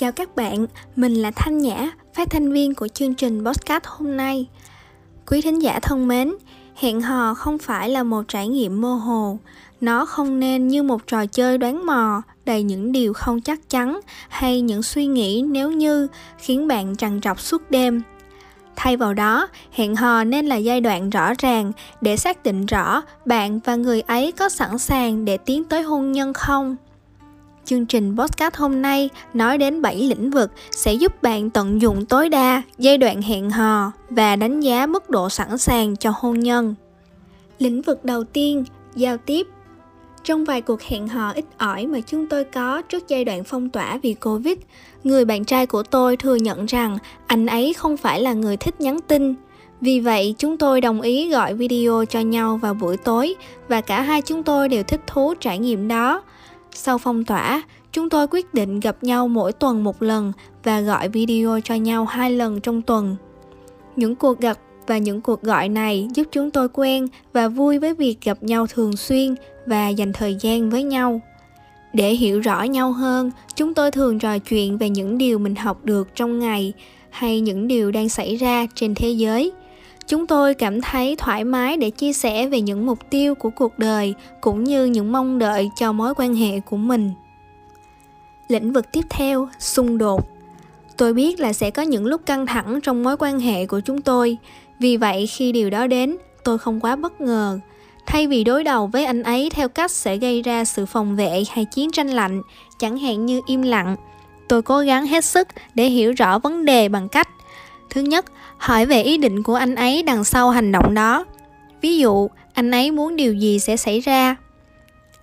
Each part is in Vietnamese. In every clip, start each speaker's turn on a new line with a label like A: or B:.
A: Chào các bạn, mình là Thanh Nhã, phát thanh viên của chương trình Podcast hôm nay. Quý thính giả thân mến, hẹn hò không phải là một trải nghiệm mơ hồ, nó không nên như một trò chơi đoán mò đầy những điều không chắc chắn hay những suy nghĩ nếu như khiến bạn trằn trọc suốt đêm. Thay vào đó, hẹn hò nên là giai đoạn rõ ràng để xác định rõ bạn và người ấy có sẵn sàng để tiến tới hôn nhân không. Chương trình podcast hôm nay nói đến 7 lĩnh vực sẽ giúp bạn tận dụng tối đa giai đoạn hẹn hò và đánh giá mức độ sẵn sàng cho hôn nhân. Lĩnh vực đầu tiên, giao tiếp. Trong vài cuộc hẹn hò ít ỏi mà chúng tôi có trước giai đoạn phong tỏa vì Covid, người bạn trai của tôi thừa nhận rằng anh ấy không phải là người thích nhắn tin. Vì vậy, chúng tôi đồng ý gọi video cho nhau vào buổi tối và cả hai chúng tôi đều thích thú trải nghiệm đó sau phong tỏa, chúng tôi quyết định gặp nhau mỗi tuần một lần và gọi video cho nhau hai lần trong tuần. Những cuộc gặp và những cuộc gọi này giúp chúng tôi quen và vui với việc gặp nhau thường xuyên và dành thời gian với nhau. Để hiểu rõ nhau hơn, chúng tôi thường trò chuyện về những điều mình học được trong ngày hay những điều đang xảy ra trên thế giới chúng tôi cảm thấy thoải mái để chia sẻ về những mục tiêu của cuộc đời cũng như những mong đợi cho mối quan hệ của mình. Lĩnh vực tiếp theo, xung đột. Tôi biết là sẽ có những lúc căng thẳng trong mối quan hệ của chúng tôi. Vì vậy, khi điều đó đến, tôi không quá bất ngờ. Thay vì đối đầu với anh ấy theo cách sẽ gây ra sự phòng vệ hay chiến tranh lạnh, chẳng hạn như im lặng, tôi cố gắng hết sức để hiểu rõ vấn đề bằng cách thứ nhất, hỏi về ý định của anh ấy đằng sau hành động đó. Ví dụ, anh ấy muốn điều gì sẽ xảy ra.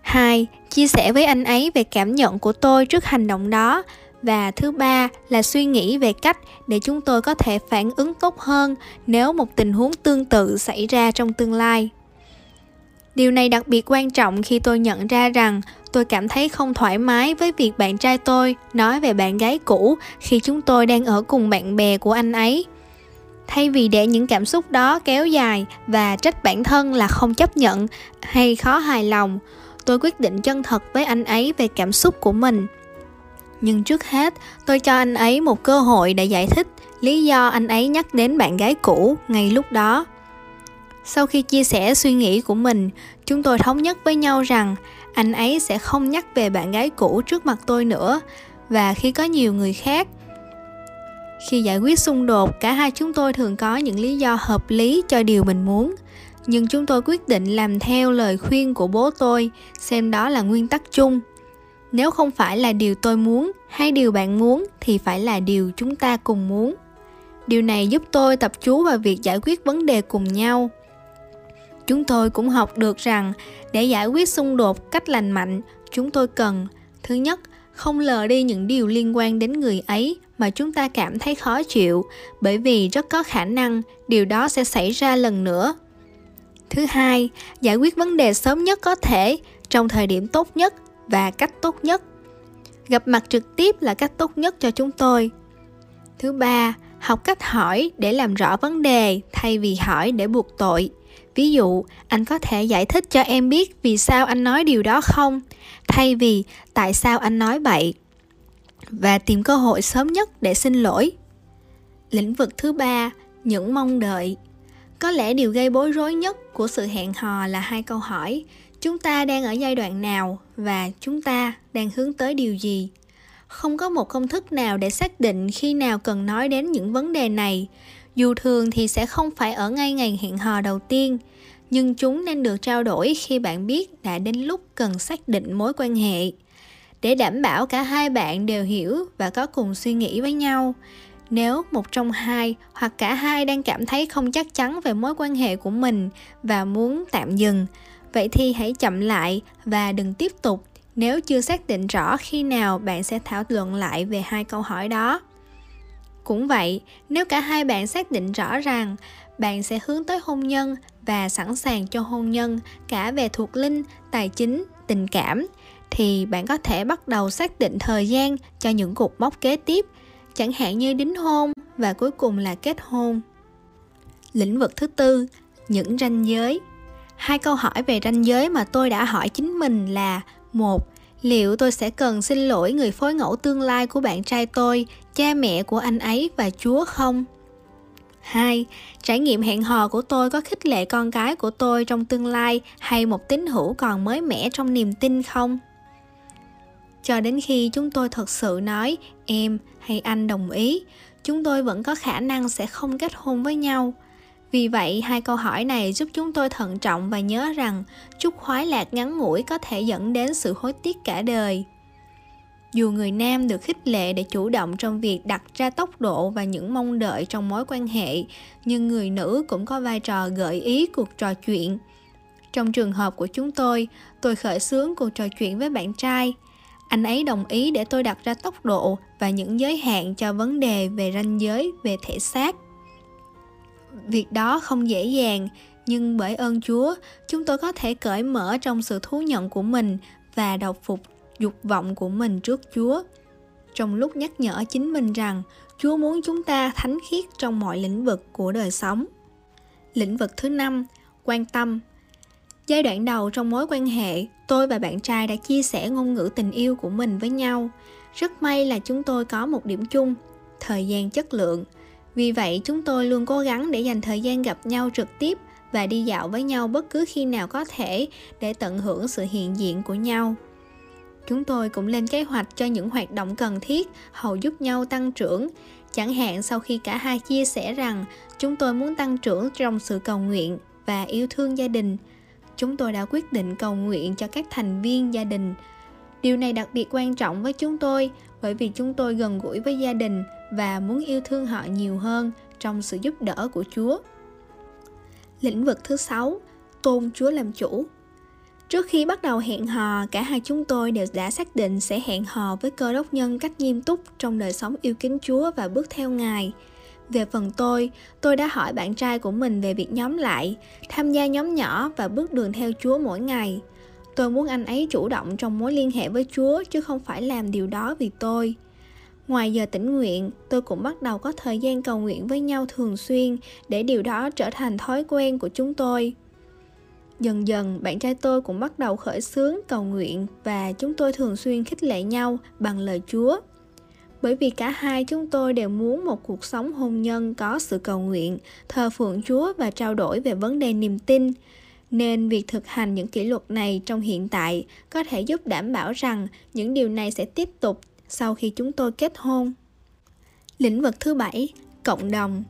A: Hai, chia sẻ với anh ấy về cảm nhận của tôi trước hành động đó. Và thứ ba là suy nghĩ về cách để chúng tôi có thể phản ứng tốt hơn nếu một tình huống tương tự xảy ra trong tương lai. Điều này đặc biệt quan trọng khi tôi nhận ra rằng tôi cảm thấy không thoải mái với việc bạn trai tôi nói về bạn gái cũ khi chúng tôi đang ở cùng bạn bè của anh ấy. Thay vì để những cảm xúc đó kéo dài và trách bản thân là không chấp nhận hay khó hài lòng, tôi quyết định chân thật với anh ấy về cảm xúc của mình. Nhưng trước hết, tôi cho anh ấy một cơ hội để giải thích lý do anh ấy nhắc đến bạn gái cũ ngay lúc đó. Sau khi chia sẻ suy nghĩ của mình chúng tôi thống nhất với nhau rằng anh ấy sẽ không nhắc về bạn gái cũ trước mặt tôi nữa. Và khi có nhiều người khác, khi giải quyết xung đột, cả hai chúng tôi thường có những lý do hợp lý cho điều mình muốn. Nhưng chúng tôi quyết định làm theo lời khuyên của bố tôi, xem đó là nguyên tắc chung. Nếu không phải là điều tôi muốn hay điều bạn muốn, thì phải là điều chúng ta cùng muốn. Điều này giúp tôi tập chú vào việc giải quyết vấn đề cùng nhau chúng tôi cũng học được rằng để giải quyết xung đột cách lành mạnh, chúng tôi cần, thứ nhất, không lờ đi những điều liên quan đến người ấy mà chúng ta cảm thấy khó chịu, bởi vì rất có khả năng điều đó sẽ xảy ra lần nữa. Thứ hai, giải quyết vấn đề sớm nhất có thể, trong thời điểm tốt nhất và cách tốt nhất. Gặp mặt trực tiếp là cách tốt nhất cho chúng tôi. Thứ ba, học cách hỏi để làm rõ vấn đề thay vì hỏi để buộc tội ví dụ, anh có thể giải thích cho em biết vì sao anh nói điều đó không? Thay vì, tại sao anh nói vậy? Và tìm cơ hội sớm nhất để xin lỗi. Lĩnh vực thứ ba, những mong đợi. Có lẽ điều gây bối rối nhất của sự hẹn hò là hai câu hỏi, chúng ta đang ở giai đoạn nào và chúng ta đang hướng tới điều gì? Không có một công thức nào để xác định khi nào cần nói đến những vấn đề này dù thường thì sẽ không phải ở ngay ngày hẹn hò đầu tiên, nhưng chúng nên được trao đổi khi bạn biết đã đến lúc cần xác định mối quan hệ. Để đảm bảo cả hai bạn đều hiểu và có cùng suy nghĩ với nhau, nếu một trong hai hoặc cả hai đang cảm thấy không chắc chắn về mối quan hệ của mình và muốn tạm dừng, vậy thì hãy chậm lại và đừng tiếp tục nếu chưa xác định rõ khi nào bạn sẽ thảo luận lại về hai câu hỏi đó cũng vậy, nếu cả hai bạn xác định rõ ràng, bạn sẽ hướng tới hôn nhân và sẵn sàng cho hôn nhân cả về thuộc linh, tài chính, tình cảm, thì bạn có thể bắt đầu xác định thời gian cho những cuộc mốc kế tiếp, chẳng hạn như đính hôn và cuối cùng là kết hôn. Lĩnh vực thứ tư, những ranh giới. Hai câu hỏi về ranh giới mà tôi đã hỏi chính mình là, một liệu tôi sẽ cần xin lỗi người phối ngẫu tương lai của bạn trai tôi cha mẹ của anh ấy và chúa không 2. Trải nghiệm hẹn hò của tôi có khích lệ con cái của tôi trong tương lai hay một tín hữu còn mới mẻ trong niềm tin không? Cho đến khi chúng tôi thật sự nói em hay anh đồng ý, chúng tôi vẫn có khả năng sẽ không kết hôn với nhau. Vì vậy, hai câu hỏi này giúp chúng tôi thận trọng và nhớ rằng chút khoái lạc ngắn ngủi có thể dẫn đến sự hối tiếc cả đời. Dù người nam được khích lệ để chủ động trong việc đặt ra tốc độ và những mong đợi trong mối quan hệ nhưng người nữ cũng có vai trò gợi ý cuộc trò chuyện. Trong trường hợp của chúng tôi tôi khởi xướng cuộc trò chuyện với bạn trai. Anh ấy đồng ý để tôi đặt ra tốc độ và những giới hạn cho vấn đề về ranh giới về thể xác việc đó không dễ dàng nhưng bởi ơn chúa chúng tôi có thể cởi mở trong sự thú nhận của mình và đọc phục dục vọng của mình trước Chúa. Trong lúc nhắc nhở chính mình rằng Chúa muốn chúng ta thánh khiết trong mọi lĩnh vực của đời sống. Lĩnh vực thứ năm, quan tâm. Giai đoạn đầu trong mối quan hệ, tôi và bạn trai đã chia sẻ ngôn ngữ tình yêu của mình với nhau. Rất may là chúng tôi có một điểm chung, thời gian chất lượng. Vì vậy, chúng tôi luôn cố gắng để dành thời gian gặp nhau trực tiếp và đi dạo với nhau bất cứ khi nào có thể để tận hưởng sự hiện diện của nhau. Chúng tôi cũng lên kế hoạch cho những hoạt động cần thiết hầu giúp nhau tăng trưởng. Chẳng hạn sau khi cả hai chia sẻ rằng chúng tôi muốn tăng trưởng trong sự cầu nguyện và yêu thương gia đình chúng tôi đã quyết định cầu nguyện cho các thành viên gia đình điều này đặc biệt quan trọng với chúng tôi bởi vì chúng tôi gần gũi với gia đình và muốn yêu thương họ nhiều hơn trong sự giúp đỡ của chúa lĩnh vực thứ sáu tôn chúa làm chủ Trước khi bắt đầu hẹn hò, cả hai chúng tôi đều đã xác định sẽ hẹn hò với cơ đốc nhân cách nghiêm túc trong đời sống yêu kính Chúa và bước theo Ngài. Về phần tôi, tôi đã hỏi bạn trai của mình về việc nhóm lại, tham gia nhóm nhỏ và bước đường theo Chúa mỗi ngày. Tôi muốn anh ấy chủ động trong mối liên hệ với Chúa chứ không phải làm điều đó vì tôi. Ngoài giờ tĩnh nguyện, tôi cũng bắt đầu có thời gian cầu nguyện với nhau thường xuyên để điều đó trở thành thói quen của chúng tôi. Dần dần, bạn trai tôi cũng bắt đầu khởi xướng cầu nguyện và chúng tôi thường xuyên khích lệ nhau bằng lời Chúa. Bởi vì cả hai chúng tôi đều muốn một cuộc sống hôn nhân có sự cầu nguyện, thờ phượng Chúa và trao đổi về vấn đề niềm tin, nên việc thực hành những kỷ luật này trong hiện tại có thể giúp đảm bảo rằng những điều này sẽ tiếp tục sau khi chúng tôi kết hôn. Lĩnh vực thứ bảy, cộng đồng.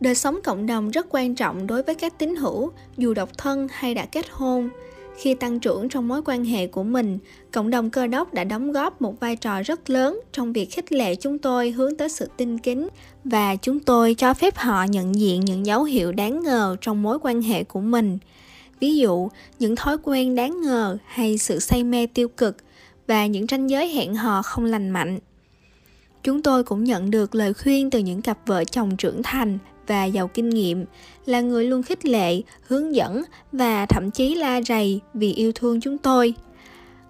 A: Đời sống cộng đồng rất quan trọng đối với các tín hữu dù độc thân hay đã kết hôn. Khi tăng trưởng trong mối quan hệ của mình cộng đồng cơ đốc đã đóng góp một vai trò rất lớn trong việc khích lệ chúng tôi hướng tới sự tin kính và chúng tôi cho phép họ nhận diện những dấu hiệu đáng ngờ trong mối quan hệ của mình ví dụ, những thói quen đáng ngờ hay sự say mê tiêu cực và những ranh giới hẹn hò không lành mạnh. Chúng tôi cũng nhận được lời khuyên từ những cặp vợ chồng trưởng thành và giàu kinh nghiệm, là người luôn khích lệ, hướng dẫn và thậm chí la rầy vì yêu thương chúng tôi.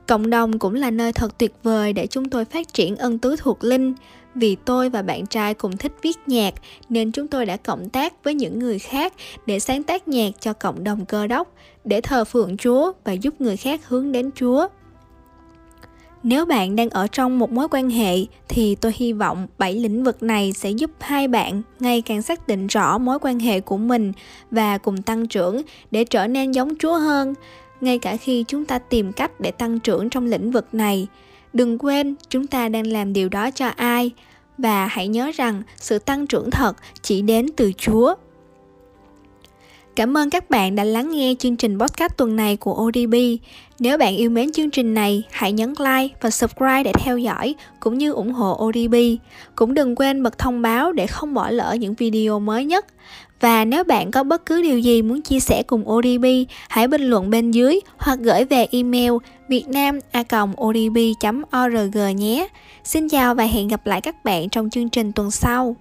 A: Cộng đồng cũng là nơi thật tuyệt vời để chúng tôi phát triển ân tứ thuộc linh vì tôi và bạn trai cùng thích viết nhạc nên chúng tôi đã cộng tác với những người khác để sáng tác nhạc cho cộng đồng cơ đốc để thờ phượng chúa và giúp người khác hướng đến chúa nếu bạn đang ở trong một mối quan hệ thì tôi hy vọng bảy lĩnh vực này sẽ giúp hai bạn ngày càng xác định rõ mối quan hệ của mình và cùng tăng trưởng để trở nên giống Chúa hơn, ngay cả khi chúng ta tìm cách để tăng trưởng trong lĩnh vực này. Đừng quên chúng ta đang làm điều đó cho ai và hãy nhớ rằng sự tăng trưởng thật chỉ đến từ Chúa. Cảm ơn các bạn đã lắng nghe chương trình podcast tuần này của ODB. Nếu bạn yêu mến chương trình này, hãy nhấn like và subscribe để theo dõi cũng như ủng hộ ODB. Cũng đừng quên bật thông báo để không bỏ lỡ những video mới nhất. Và nếu bạn có bất cứ điều gì muốn chia sẻ cùng ODB, hãy bình luận bên dưới hoặc gửi về email vietnam.odb.org nhé. Xin chào và hẹn gặp lại các bạn trong chương trình tuần sau.